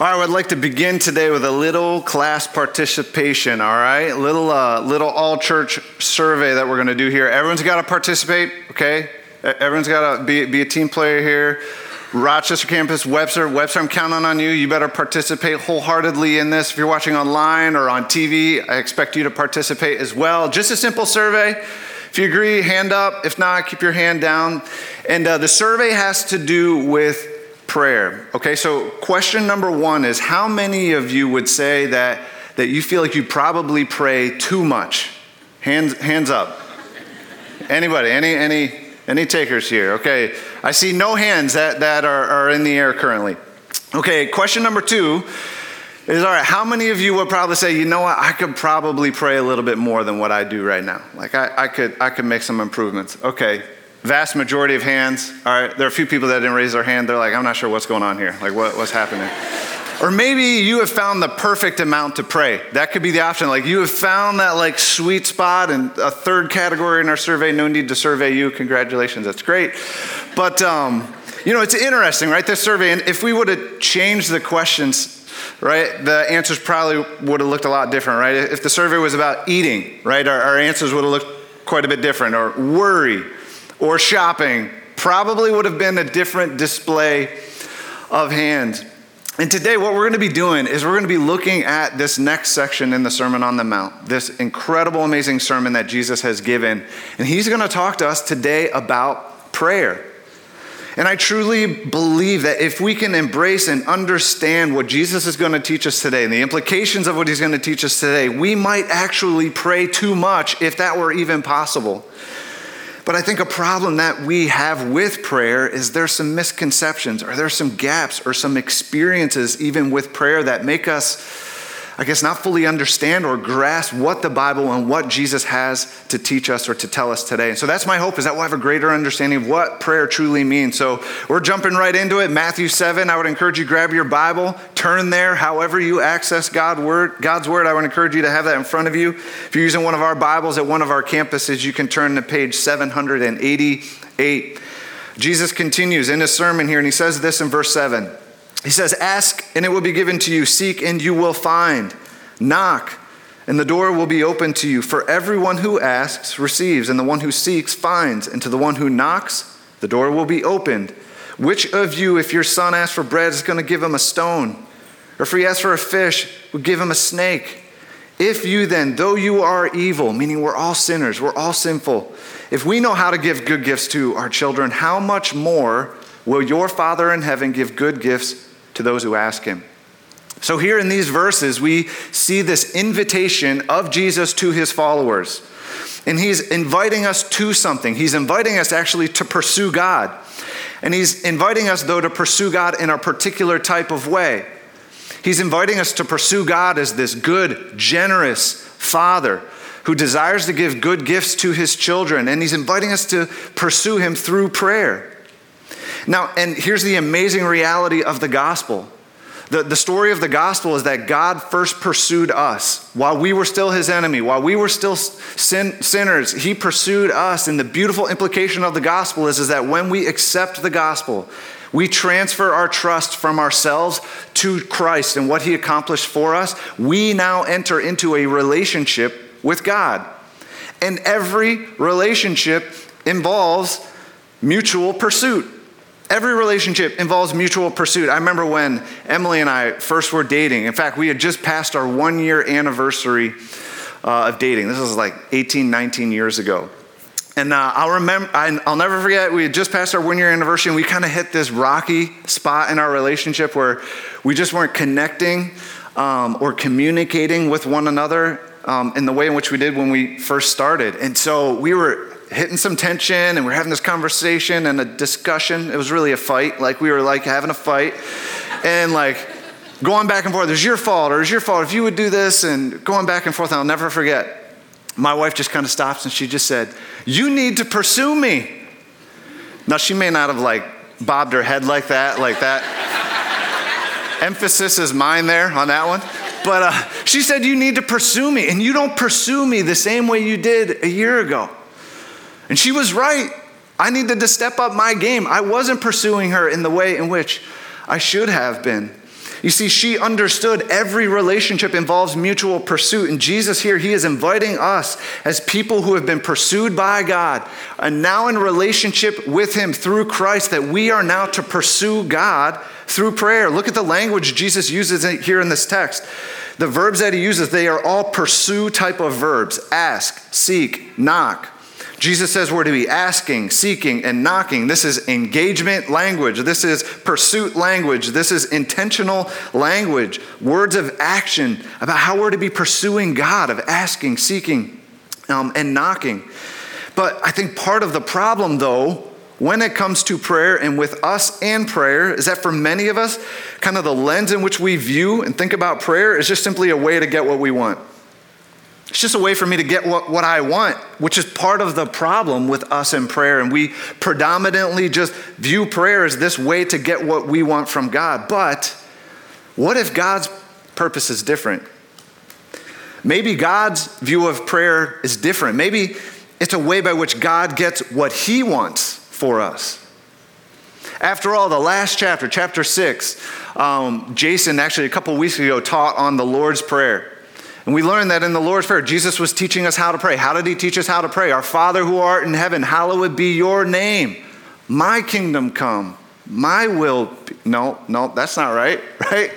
All right, I'd like to begin today with a little class participation. All right, little uh, little all church survey that we're going to do here. Everyone's got to participate. Okay, everyone's got to be, be a team player here. Rochester campus, Webster, Webster, I'm counting on you. You better participate wholeheartedly in this. If you're watching online or on TV, I expect you to participate as well. Just a simple survey. If you agree, hand up. If not, keep your hand down. And uh, the survey has to do with prayer. Okay, so question number one is how many of you would say that, that you feel like you probably pray too much? Hands, hands up. Anybody? Any, any, any takers here? Okay, I see no hands that, that are, are in the air currently. Okay, question number two is all right, how many of you would probably say, you know what, I could probably pray a little bit more than what I do right now? Like I, I could I could make some improvements. Okay, Vast majority of hands. All right, there are a few people that didn't raise their hand. They're like, I'm not sure what's going on here. Like, what, what's happening? or maybe you have found the perfect amount to pray. That could be the option. Like, you have found that like sweet spot and a third category in our survey. No need to survey you. Congratulations, that's great. But um, you know, it's interesting, right? This survey, and if we would have changed the questions right, the answers probably would have looked a lot different, right? If the survey was about eating, right, our, our answers would have looked quite a bit different, or worry, or shopping probably would have been a different display of hands. And today, what we're going to be doing is we're going to be looking at this next section in the Sermon on the Mount, this incredible, amazing sermon that Jesus has given. And he's going to talk to us today about prayer. And I truly believe that if we can embrace and understand what Jesus is going to teach us today and the implications of what he's going to teach us today, we might actually pray too much if that were even possible. But I think a problem that we have with prayer is there's some misconceptions or there's some gaps or some experiences even with prayer that make us I guess, not fully understand or grasp what the Bible and what Jesus has to teach us or to tell us today. And so that's my hope is that we'll have a greater understanding of what prayer truly means. So we're jumping right into it. Matthew 7, I would encourage you grab your Bible, turn there, however you access God word, God's word. I would encourage you to have that in front of you. If you're using one of our Bibles at one of our campuses, you can turn to page 788. Jesus continues in his sermon here, and he says this in verse 7. He says, Ask and it will be given to you, seek and you will find, knock and the door will be open to you. For everyone who asks receives, and the one who seeks finds, and to the one who knocks, the door will be opened. Which of you, if your son asks for bread, is going to give him a stone? Or if he asks for a fish, would give him a snake? If you then, though you are evil, meaning we're all sinners, we're all sinful, if we know how to give good gifts to our children, how much more will your Father in heaven give good gifts to those who ask him. So, here in these verses, we see this invitation of Jesus to his followers. And he's inviting us to something. He's inviting us actually to pursue God. And he's inviting us, though, to pursue God in a particular type of way. He's inviting us to pursue God as this good, generous Father who desires to give good gifts to his children. And he's inviting us to pursue him through prayer. Now, and here's the amazing reality of the gospel. The, the story of the gospel is that God first pursued us while we were still his enemy, while we were still sin, sinners. He pursued us. And the beautiful implication of the gospel is, is that when we accept the gospel, we transfer our trust from ourselves to Christ and what he accomplished for us. We now enter into a relationship with God. And every relationship involves mutual pursuit. Every relationship involves mutual pursuit. I remember when Emily and I first were dating. In fact, we had just passed our one year anniversary uh, of dating. This was like 18, 19 years ago. And uh, I'll remember, I'll never forget, we had just passed our one year anniversary and we kind of hit this rocky spot in our relationship where we just weren't connecting um, or communicating with one another um, in the way in which we did when we first started. And so we were hitting some tension and we're having this conversation and a discussion. It was really a fight. Like we were like having a fight and like going back and forth. It's your fault or it's your fault if you would do this and going back and forth. And I'll never forget. My wife just kind of stops and she just said, You need to pursue me. Now she may not have like bobbed her head like that, like that. Emphasis is mine there on that one. But uh, she said, You need to pursue me. And you don't pursue me the same way you did a year ago. And she was right. I needed to step up my game. I wasn't pursuing her in the way in which I should have been. You see, she understood every relationship involves mutual pursuit. And Jesus here, he is inviting us as people who have been pursued by God and now in relationship with him through Christ that we are now to pursue God through prayer. Look at the language Jesus uses here in this text. The verbs that he uses, they are all pursue type of verbs ask, seek, knock. Jesus says we're to be asking, seeking, and knocking. This is engagement language. This is pursuit language. This is intentional language. Words of action about how we're to be pursuing God, of asking, seeking, um, and knocking. But I think part of the problem, though, when it comes to prayer and with us and prayer, is that for many of us, kind of the lens in which we view and think about prayer is just simply a way to get what we want. It's just a way for me to get what, what I want, which is part of the problem with us in prayer. And we predominantly just view prayer as this way to get what we want from God. But what if God's purpose is different? Maybe God's view of prayer is different. Maybe it's a way by which God gets what he wants for us. After all, the last chapter, chapter six, um, Jason actually a couple weeks ago taught on the Lord's Prayer. And we learned that in the Lord's Prayer, Jesus was teaching us how to pray. How did he teach us how to pray? Our Father who art in heaven, hallowed be your name. My kingdom come. My will. Be. No, no, that's not right, right?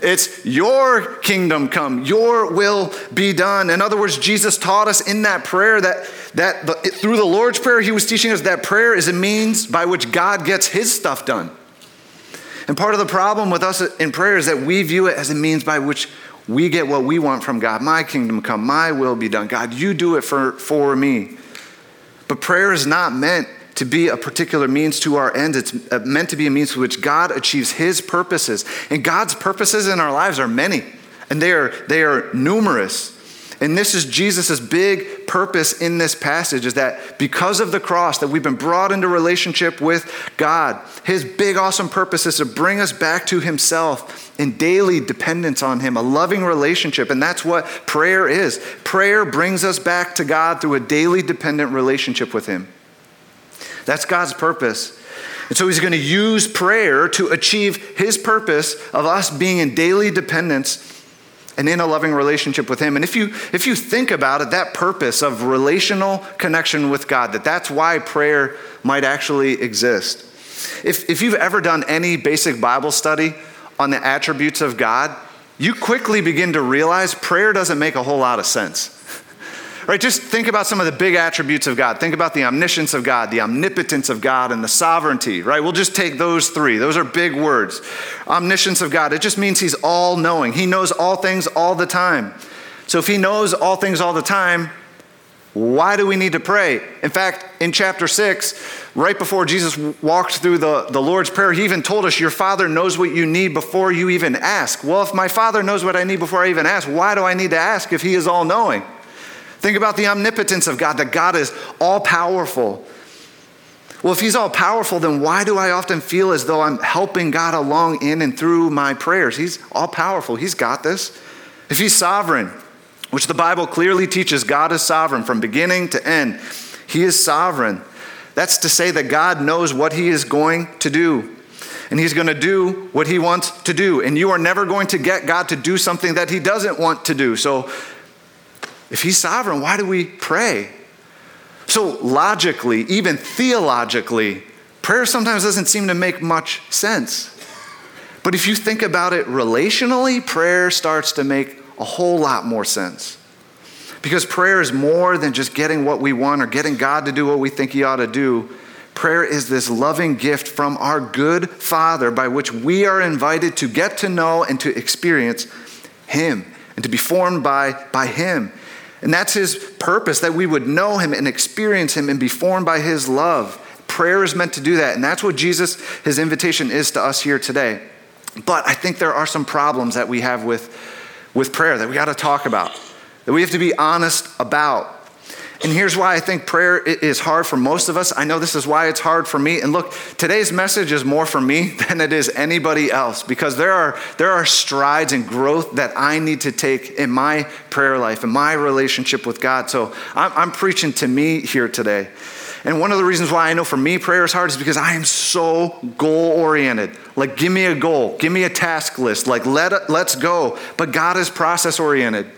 It's your kingdom come, your will be done. In other words, Jesus taught us in that prayer that, that the, through the Lord's Prayer, He was teaching us that prayer is a means by which God gets His stuff done. And part of the problem with us in prayer is that we view it as a means by which we get what we want from God. My kingdom come, my will be done. God, you do it for, for me. But prayer is not meant to be a particular means to our ends. It's uh, meant to be a means to which God achieves his purposes. And God's purposes in our lives are many, and they are, they are numerous. And this is Jesus' big purpose in this passage is that because of the cross that we've been brought into relationship with God, his big awesome purpose is to bring us back to himself in daily dependence on him, a loving relationship. And that's what prayer is. Prayer brings us back to God through a daily dependent relationship with him. That's God's purpose. And so he's going to use prayer to achieve his purpose of us being in daily dependence and in a loving relationship with him. And if you if you think about it that purpose of relational connection with god that that's why prayer might actually exist. If, if you've ever done any basic bible study on the attributes of god you quickly begin to realize prayer doesn't make a whole lot of sense right? Just think about some of the big attributes of God. Think about the omniscience of God, the omnipotence of God, and the sovereignty, right? We'll just take those three. Those are big words. Omniscience of God, it just means He's all knowing. He knows all things all the time. So if He knows all things all the time, why do we need to pray? In fact, in chapter 6, right before Jesus walked through the, the Lord's Prayer, he even told us, Your Father knows what you need before you even ask. Well, if my Father knows what I need before I even ask, why do I need to ask if he is all knowing? Think about the omnipotence of God, that God is all powerful. Well, if He's all powerful, then why do I often feel as though I'm helping God along in and through my prayers? He's all powerful, He's got this. If He's sovereign, which the Bible clearly teaches God is sovereign from beginning to end, He is sovereign. That's to say that God knows what He is going to do. And he's going to do what he wants to do. And you are never going to get God to do something that he doesn't want to do. So if he's sovereign, why do we pray? So, logically, even theologically, prayer sometimes doesn't seem to make much sense. But if you think about it relationally, prayer starts to make a whole lot more sense. Because prayer is more than just getting what we want or getting God to do what we think He ought to do. Prayer is this loving gift from our good Father by which we are invited to get to know and to experience Him and to be formed by, by Him. And that's his purpose, that we would know him and experience him and be formed by his love. Prayer is meant to do that. And that's what Jesus, his invitation is to us here today. But I think there are some problems that we have with, with prayer that we got to talk about, that we have to be honest about. And here's why I think prayer is hard for most of us. I know this is why it's hard for me. And look, today's message is more for me than it is anybody else because there are, there are strides and growth that I need to take in my prayer life, in my relationship with God. So I'm, I'm preaching to me here today. And one of the reasons why I know for me prayer is hard is because I am so goal oriented. Like, give me a goal, give me a task list. Like, let, let's go. But God is process oriented.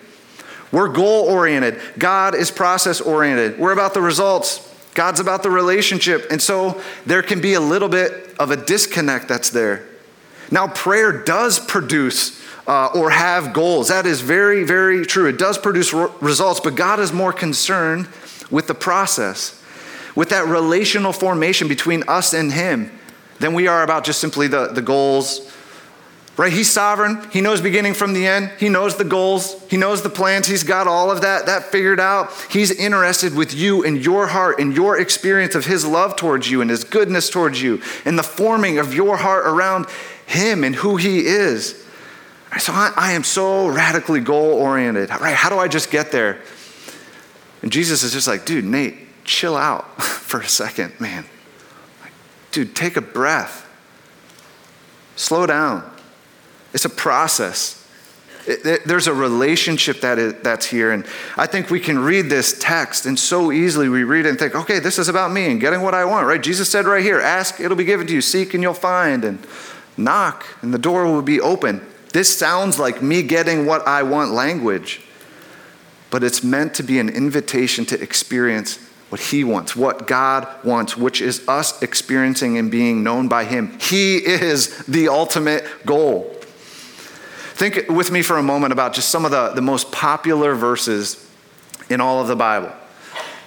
We're goal oriented. God is process oriented. We're about the results. God's about the relationship. And so there can be a little bit of a disconnect that's there. Now, prayer does produce uh, or have goals. That is very, very true. It does produce re- results, but God is more concerned with the process, with that relational formation between us and Him, than we are about just simply the, the goals. Right? He's sovereign. He knows beginning from the end. He knows the goals. He knows the plans. He's got all of that, that figured out. He's interested with you and your heart and your experience of His love towards you and His goodness towards you and the forming of your heart around Him and who He is. So I, I am so radically goal oriented. Right? How do I just get there? And Jesus is just like, dude, Nate, chill out for a second, man. Dude, take a breath. Slow down. It's a process. It, it, there's a relationship that is, that's here. And I think we can read this text, and so easily we read it and think, okay, this is about me and getting what I want, right? Jesus said right here ask, it'll be given to you, seek, and you'll find, and knock, and the door will be open. This sounds like me getting what I want language, but it's meant to be an invitation to experience what He wants, what God wants, which is us experiencing and being known by Him. He is the ultimate goal. Think with me for a moment about just some of the, the most popular verses in all of the Bible.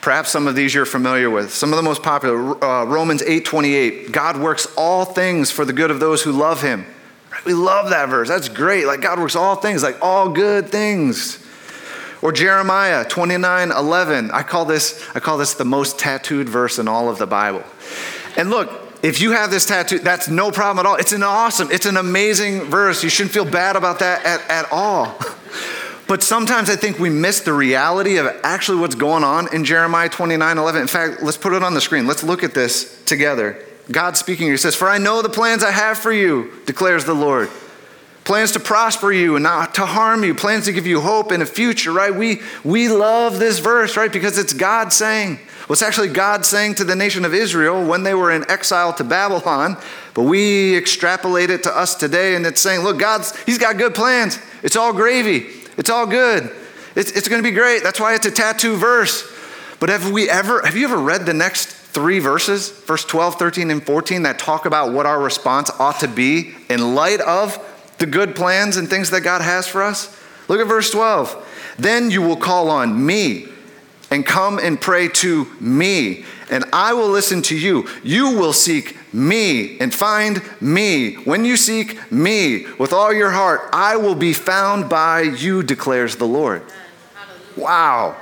Perhaps some of these you're familiar with. Some of the most popular, uh, Romans 8:28. God works all things for the good of those who love Him we love that verse. That's great. Like God works all things, like all good things. Or Jeremiah 29 11. I call this, I call this the most tattooed verse in all of the Bible. And look, if you have this tattoo, that's no problem at all. It's an awesome, it's an amazing verse. You shouldn't feel bad about that at, at all. But sometimes I think we miss the reality of actually what's going on in Jeremiah 29 11. In fact, let's put it on the screen. Let's look at this together. God speaking here says, For I know the plans I have for you, declares the Lord. Plans to prosper you and not to harm you, plans to give you hope and a future, right? We, we love this verse, right? Because it's God saying, well, it's actually God saying to the nation of Israel when they were in exile to Babylon, but we extrapolate it to us today and it's saying, look, God's, He's got good plans. It's all gravy. It's all good. It's, it's going to be great. That's why it's a tattoo verse. But have we ever, have you ever read the next three verses, verse 12, 13, and 14, that talk about what our response ought to be in light of the good plans and things that God has for us? Look at verse 12. Then you will call on me and come and pray to me, and I will listen to you. You will seek me and find me. When you seek me with all your heart, I will be found by you, declares the Lord. Wow.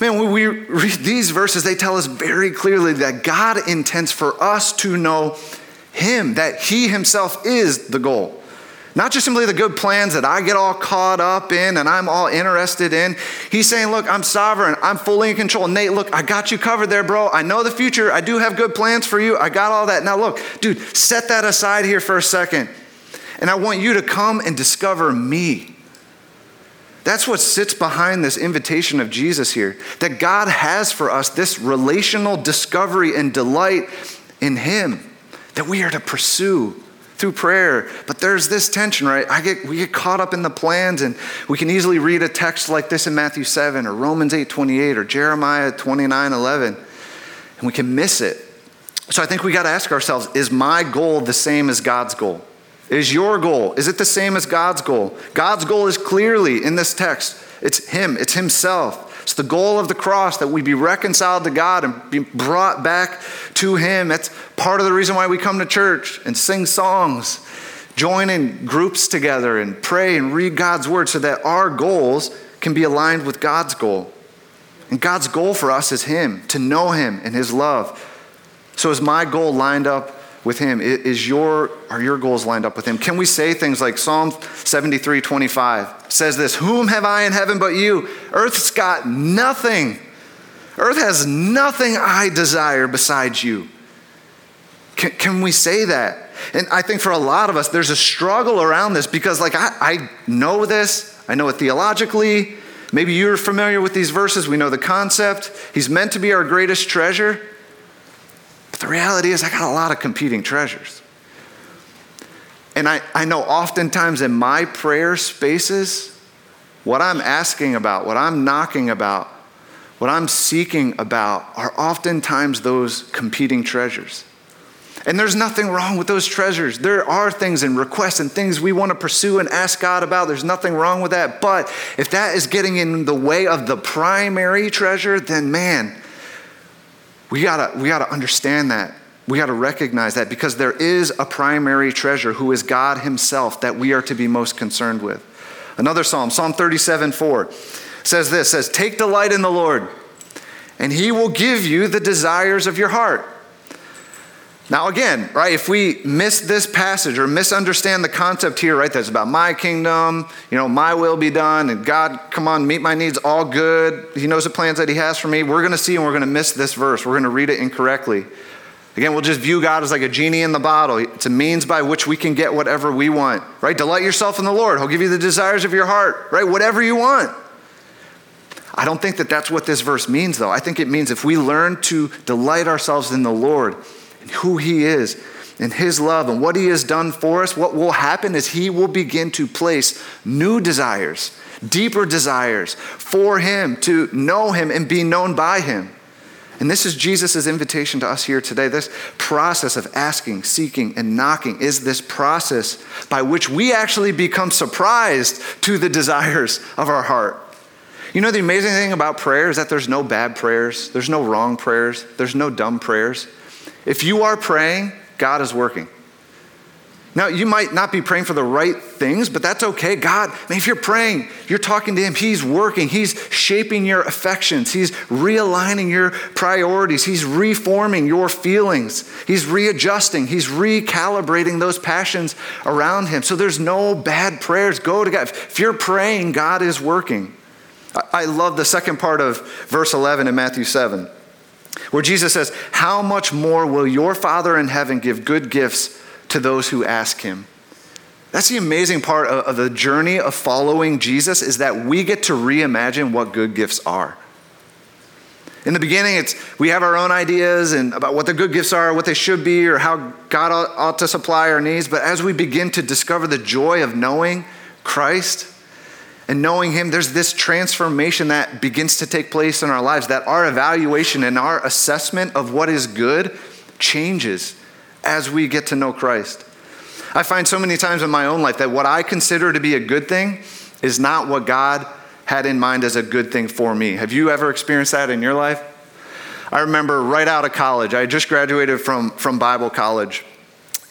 Man, when we read these verses, they tell us very clearly that God intends for us to know Him, that He Himself is the goal. Not just simply the good plans that I get all caught up in and I'm all interested in. He's saying, Look, I'm sovereign. I'm fully in control. Nate, look, I got you covered there, bro. I know the future. I do have good plans for you. I got all that. Now, look, dude, set that aside here for a second. And I want you to come and discover me. That's what sits behind this invitation of Jesus here that God has for us this relational discovery and delight in Him that we are to pursue through prayer. But there's this tension, right? I get, we get caught up in the plans, and we can easily read a text like this in Matthew 7 or Romans 8 28 or Jeremiah 29 11, and we can miss it. So I think we got to ask ourselves is my goal the same as God's goal? Is your goal, is it the same as God's goal? God's goal is clearly in this text. It's Him, it's Himself. It's the goal of the cross that we be reconciled to God and be brought back to Him. That's part of the reason why we come to church and sing songs, join in groups together and pray and read God's word so that our goals can be aligned with God's goal. And God's goal for us is Him, to know Him and His love. So is my goal lined up with him? Is your, are your goals lined up with him? Can we say things like Psalm 73 25 says this Whom have I in heaven but you? Earth's got nothing. Earth has nothing I desire besides you. Can, can we say that? And I think for a lot of us, there's a struggle around this because, like, I, I know this, I know it theologically, Maybe you're familiar with these verses. We know the concept. He's meant to be our greatest treasure. But the reality is, I got a lot of competing treasures. And I, I know oftentimes in my prayer spaces, what I'm asking about, what I'm knocking about, what I'm seeking about are oftentimes those competing treasures. And there's nothing wrong with those treasures. There are things and requests and things we want to pursue and ask God about. There's nothing wrong with that. But if that is getting in the way of the primary treasure, then man, we gotta, we gotta understand that. We gotta recognize that because there is a primary treasure who is God Himself that we are to be most concerned with. Another psalm, Psalm 37 4, says this says, Take delight in the Lord, and He will give you the desires of your heart. Now, again, right, if we miss this passage or misunderstand the concept here, right, that's about my kingdom, you know, my will be done, and God, come on, meet my needs, all good. He knows the plans that He has for me. We're going to see and we're going to miss this verse. We're going to read it incorrectly. Again, we'll just view God as like a genie in the bottle. It's a means by which we can get whatever we want, right? Delight yourself in the Lord. He'll give you the desires of your heart, right? Whatever you want. I don't think that that's what this verse means, though. I think it means if we learn to delight ourselves in the Lord, and who He is and His love and what He has done for us, what will happen is He will begin to place new desires, deeper desires for Him, to know Him and be known by Him. And this is Jesus' invitation to us here today. This process of asking, seeking, and knocking is this process by which we actually become surprised to the desires of our heart. You know, the amazing thing about prayer is that there's no bad prayers, there's no wrong prayers, there's no dumb prayers. If you are praying, God is working. Now, you might not be praying for the right things, but that's okay. God, if you're praying, you're talking to Him, He's working. He's shaping your affections. He's realigning your priorities. He's reforming your feelings. He's readjusting. He's recalibrating those passions around Him. So there's no bad prayers. Go to God. If you're praying, God is working. I love the second part of verse 11 in Matthew 7 where Jesus says, How much more will your Father in heaven give good gifts to those who ask him? That's the amazing part of, the journey of following Jesus is that we get to reimagine what good gifts are. In the beginning, it's we have our own ideas and about what the good gifts are, what they should be, or how God ought, to supply our needs. But as we begin to discover the joy of knowing Christ, and knowing Him, there's this transformation that begins to take place in our lives, that our evaluation and our assessment of what is good changes as we get to know Christ. I find so many times in my own life that what I consider to be a good thing is not what God had in mind as a good thing for me. Have you ever experienced that in your life? I remember right out of college, I just graduated from, from Bible college.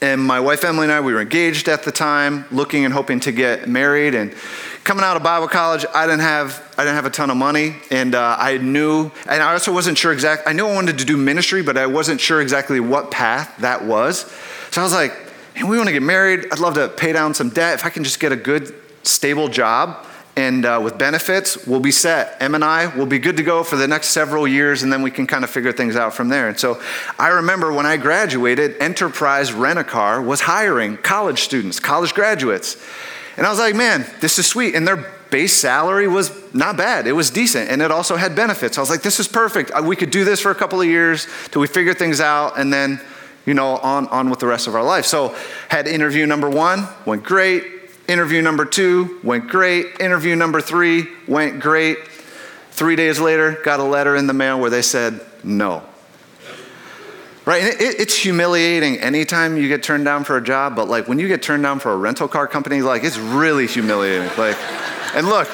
And my wife Emily and I, we were engaged at the time, looking and hoping to get married. And coming out of Bible college, I didn't have I didn't have a ton of money, and uh, I knew, and I also wasn't sure exact. I knew I wanted to do ministry, but I wasn't sure exactly what path that was. So I was like, hey, we want to get married. I'd love to pay down some debt if I can just get a good, stable job and uh, with benefits, we'll be set. Em and I will be good to go for the next several years, and then we can kind of figure things out from there. And so I remember when I graduated, Enterprise Rent a Car was hiring college students, college graduates. And I was like, man, this is sweet. And their base salary was not bad, it was decent, and it also had benefits. I was like, this is perfect. Uh, we could do this for a couple of years till we figure things out, and then you know, on, on with the rest of our life. So, had interview number one, went great Interview number two went great. Interview number three went great. Three days later, got a letter in the mail where they said no. Right? And it, it's humiliating anytime you get turned down for a job, but like when you get turned down for a rental car company, like it's really humiliating. Like, and look,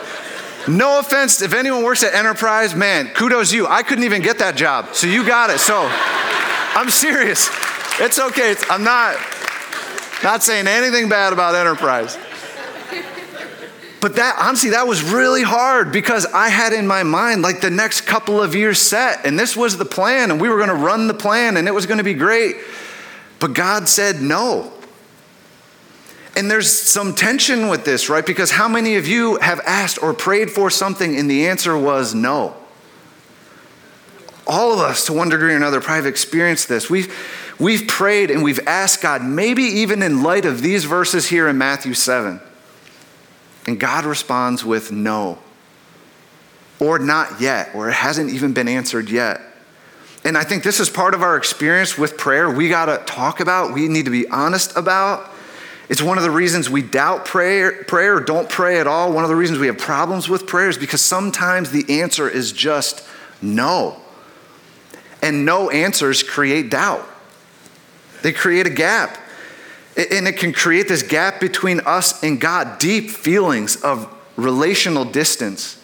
no offense if anyone works at Enterprise, man, kudos you. I couldn't even get that job, so you got it. So I'm serious. It's okay. It's, I'm not not saying anything bad about Enterprise. But that, honestly, that was really hard because I had in my mind like the next couple of years set, and this was the plan, and we were going to run the plan, and it was going to be great. But God said no. And there's some tension with this, right? Because how many of you have asked or prayed for something and the answer was no? All of us, to one degree or another, probably have experienced this. We've, we've prayed and we've asked God, maybe even in light of these verses here in Matthew 7 and God responds with no. or not yet, or it hasn't even been answered yet. And I think this is part of our experience with prayer. We got to talk about, we need to be honest about. It's one of the reasons we doubt prayer, prayer don't pray at all. One of the reasons we have problems with prayer is because sometimes the answer is just no. And no answers create doubt, they create a gap. And it can create this gap between us and God, deep feelings of relational distance.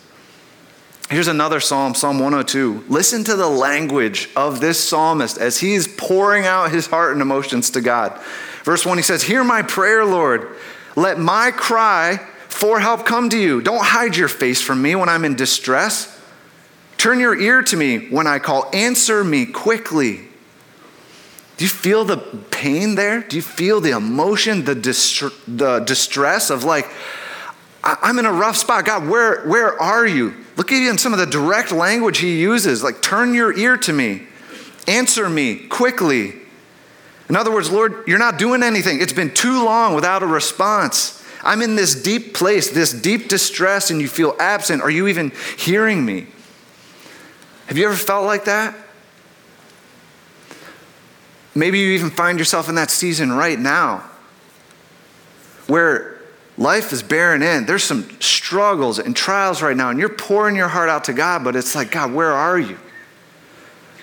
Here's another psalm, Psalm 102. Listen to the language of this psalmist as he's pouring out his heart and emotions to God. Verse 1, he says, Hear my prayer, Lord. Let my cry for help come to you. Don't hide your face from me when I'm in distress. Turn your ear to me when I call. Answer me quickly. Do you feel the pain there? Do you feel the emotion, the, dist- the distress of like, I'm in a rough spot. God, where, where are you? Look at even some of the direct language he uses, like, turn your ear to me, answer me quickly. In other words, Lord, you're not doing anything. It's been too long without a response. I'm in this deep place, this deep distress, and you feel absent. Are you even hearing me? Have you ever felt like that? Maybe you even find yourself in that season right now where life is bearing in. There's some struggles and trials right now, and you're pouring your heart out to God, but it's like, God, where are you?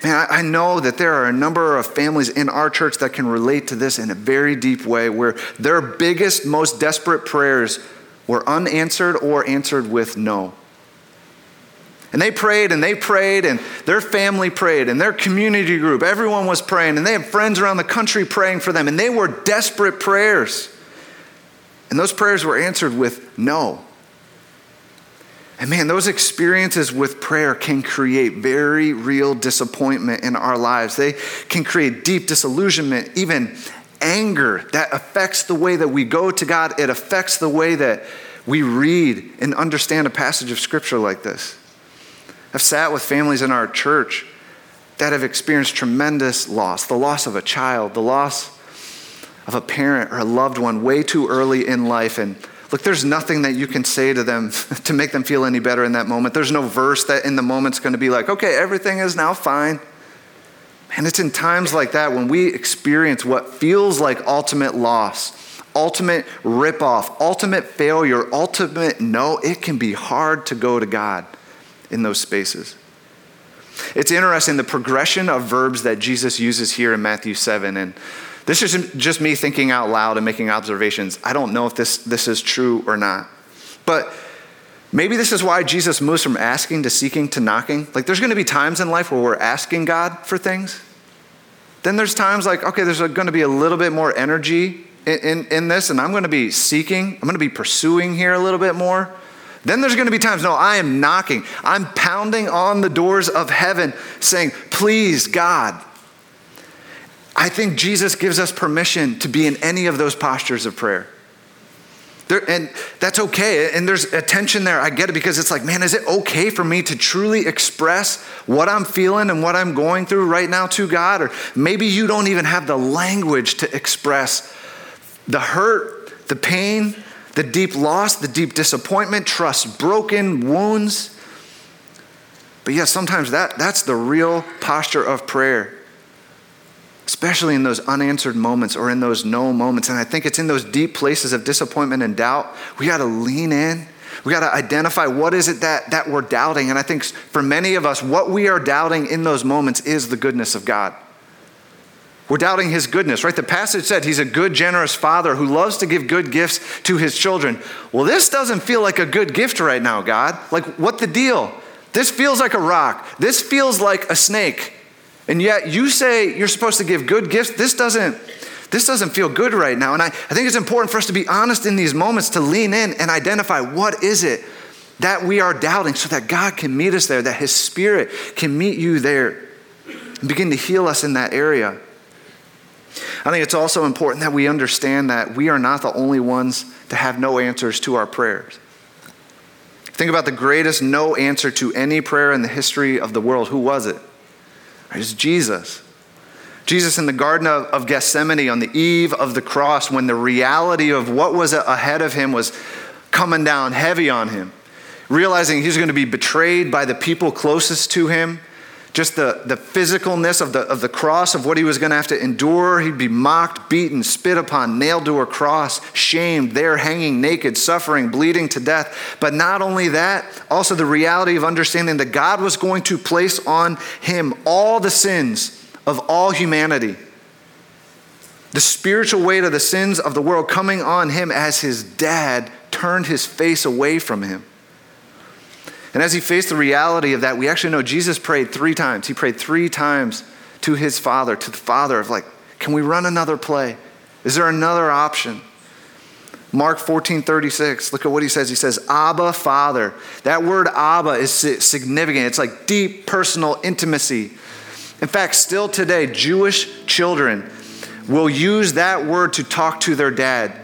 Man, I know that there are a number of families in our church that can relate to this in a very deep way where their biggest, most desperate prayers were unanswered or answered with no. And they prayed and they prayed, and their family prayed, and their community group, everyone was praying, and they had friends around the country praying for them, and they were desperate prayers. And those prayers were answered with no. And man, those experiences with prayer can create very real disappointment in our lives. They can create deep disillusionment, even anger that affects the way that we go to God. It affects the way that we read and understand a passage of Scripture like this. I've sat with families in our church that have experienced tremendous loss the loss of a child, the loss of a parent or a loved one way too early in life. And look, there's nothing that you can say to them to make them feel any better in that moment. There's no verse that in the moment's going to be like, okay, everything is now fine. And it's in times like that when we experience what feels like ultimate loss, ultimate ripoff, ultimate failure, ultimate no, it can be hard to go to God in those spaces. It's interesting the progression of verbs that Jesus uses here in Matthew 7. And this is just me thinking out loud and making observations. I don't know if this, this is true or not. But maybe this is why Jesus moves from asking to seeking to knocking. Like, there's going to be times in life where we're asking God for things. Then there's times like, okay, there's going to be a little bit more energy in, in, in this, and I'm going to be seeking, I'm going to be pursuing here a little bit more. Then there's going to be times, no, I am knocking. I'm pounding on the doors of heaven saying, please, God, I think Jesus gives us permission to be in any of those postures of prayer. There, and that's okay. And there's a tension there. I get it because it's like, man, is it okay for me to truly express what I'm feeling and what I'm going through right now to God? Or maybe you don't even have the language to express the hurt, the pain, the deep loss, the deep disappointment, trust broken, wounds. But yeah, sometimes that, that's the real posture of prayer especially in those unanswered moments or in those no moments. And I think it's in those deep places of disappointment and doubt, we got to lean in. We got to identify what is it that, that we're doubting. And I think for many of us, what we are doubting in those moments is the goodness of God. We're doubting his goodness, right? The passage said he's a good, generous father who loves to give good gifts to his children. Well, this doesn't feel like a good gift right now, God. Like, what the deal? This feels like a rock. This feels like a snake. And yet you say you're supposed to give good gifts. This doesn't, this doesn't feel good right now. And I, I think it's important for us to be honest in these moments, to lean in and identify what is it that we are doubting so that God can meet us there, that His Spirit can meet you there and begin to heal us in that area. I think it's also important that we understand that we are not the only ones to have no answers to our prayers. Think about the greatest no answer to any prayer in the history of the world. Who was it? It's Jesus. Jesus in the Garden of Gethsemane on the eve of the cross, when the reality of what was ahead of him was coming down heavy on him. realizing he's going to be betrayed by the people closest to him, just the, the physicalness of the, of the cross, of what he was going to have to endure. He'd be mocked, beaten, spit upon, nailed to a cross, shamed, there hanging naked, suffering, bleeding to death. But not only that, also the reality of understanding that God was going to place on him all the sins of all humanity. The spiritual weight of the sins of the world coming on him as his dad turned his face away from him. And as he faced the reality of that, we actually know Jesus prayed three times. He prayed three times to his father, to the father of like, can we run another play? Is there another option? Mark 14, 36, look at what he says. He says, Abba, Father. That word Abba is significant. It's like deep personal intimacy. In fact, still today, Jewish children will use that word to talk to their dad,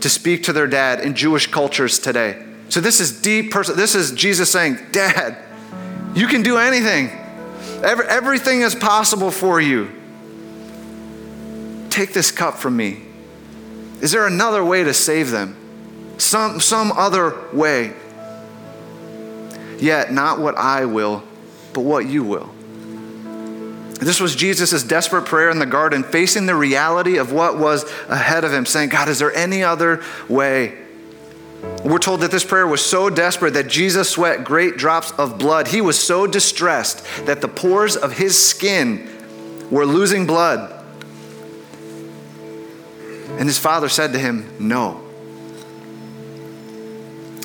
to speak to their dad in Jewish cultures today. So this is deep person. This is Jesus saying, Dad, you can do anything. Every, everything is possible for you. Take this cup from me. Is there another way to save them? Some, some other way. Yet, not what I will, but what you will. This was Jesus' desperate prayer in the garden, facing the reality of what was ahead of him, saying, God, is there any other way? We're told that this prayer was so desperate that Jesus sweat great drops of blood. He was so distressed that the pores of his skin were losing blood. And his father said to him, No.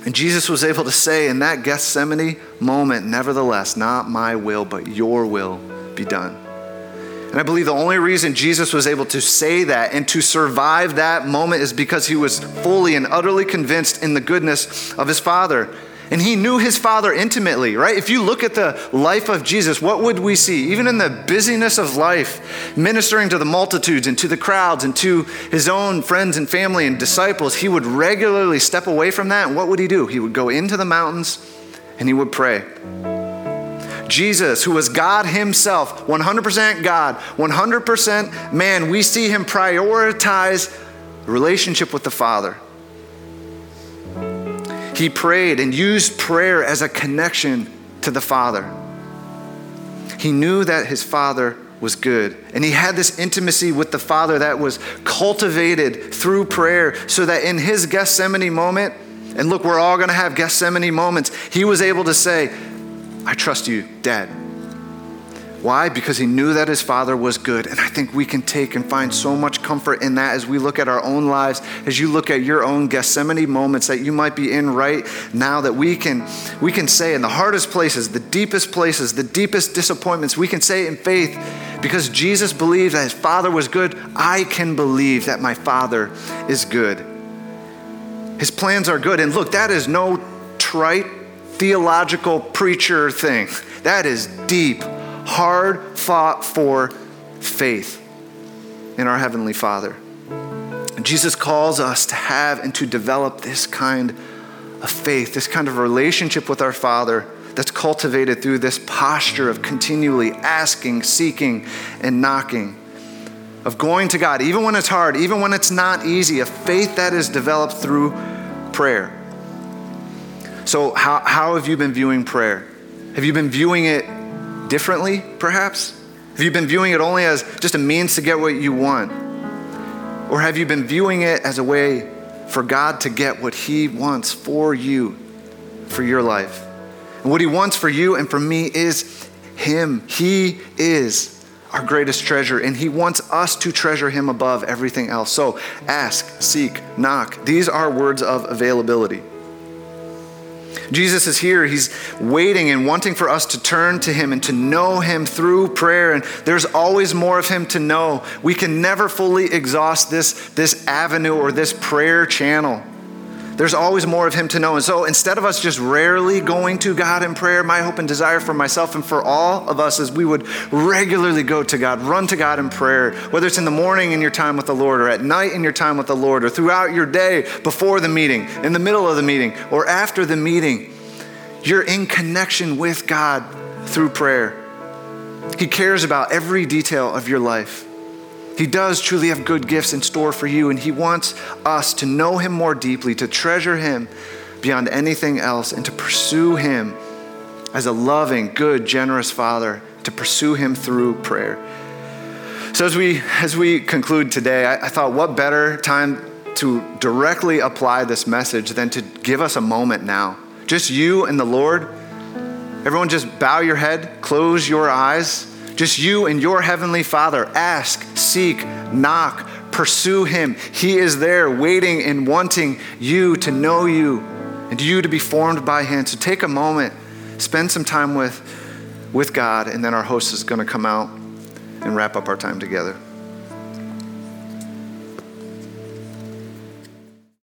And Jesus was able to say in that Gethsemane moment, Nevertheless, not my will, but your will be done. And I believe the only reason Jesus was able to say that and to survive that moment is because he was fully and utterly convinced in the goodness of his Father. And he knew his Father intimately, right? If you look at the life of Jesus, what would we see? Even in the busyness of life, ministering to the multitudes and to the crowds and to his own friends and family and disciples, he would regularly step away from that. And what would he do? He would go into the mountains and he would pray. Jesus, who was God Himself, 100% God, 100% man, we see Him prioritize relationship with the Father. He prayed and used prayer as a connection to the Father. He knew that his Father was good. And he had this intimacy with the Father that was cultivated through prayer so that in his Gethsemane moment, and look, we're all going to have Gethsemane moments, he was able to say, I trust you, Dad. Why? Because he knew that his father was good. And I think we can take and find so much comfort in that as we look at our own lives, as you look at your own Gethsemane moments that you might be in right now, that we can, we can say in the hardest places, the deepest places, the deepest disappointments, we can say in faith, because Jesus believed that his father was good, I can believe that my father is good. His plans are good. And look, that is no trite theological preacher thing. That is deep, hard fought for faith in our Heavenly Father. Jesus calls us to have and to develop this kind of faith, this kind of relationship with our Father that's cultivated through this posture of continually asking, seeking, and knocking, of going to God, even when it's hard, even when it's not easy, a faith that is developed through prayer. So, how, how have you been viewing prayer? Have you been viewing it differently, perhaps? Have you been viewing it only as just a means to get what you want? Or have you been viewing it as a way for God to get what He wants for you, for your life? And what He wants for you and for me is Him. He is our greatest treasure, and He wants us to treasure Him above everything else. So ask, seek, knock. These are words of availability. Jesus is here. He's waiting and wanting for us to turn to him and to know him through prayer. And there's always more of him to know. We can never fully exhaust this, this avenue or this prayer channel. There's always more of him to know. And so instead of us just rarely going to God in prayer, my hope and desire for myself and for all of us is we would regularly go to God, run to God in prayer, whether it's in the morning in your time with the Lord, or at night in your time with the Lord, or throughout your day before the meeting, in the middle of the meeting, or after the meeting. You're in connection with God through prayer. He cares about every detail of your life. He does truly have good gifts in store for you, and He wants us to know Him more deeply, to treasure Him beyond anything else and to pursue Him as a loving, good, generous Father, to pursue Him through prayer. So, as we, as we conclude today, I, I thought, what better time to directly apply this message than to give us a moment now? Just you and the Lord. Everyone, just bow your head, close your eyes. Just you and your heavenly Father. Ask, seek, knock, pursue Him. He is there waiting and wanting you to know you and you to be formed by Him. So take a moment, spend some time with, with God, and then our host is going to come out and wrap up our time together.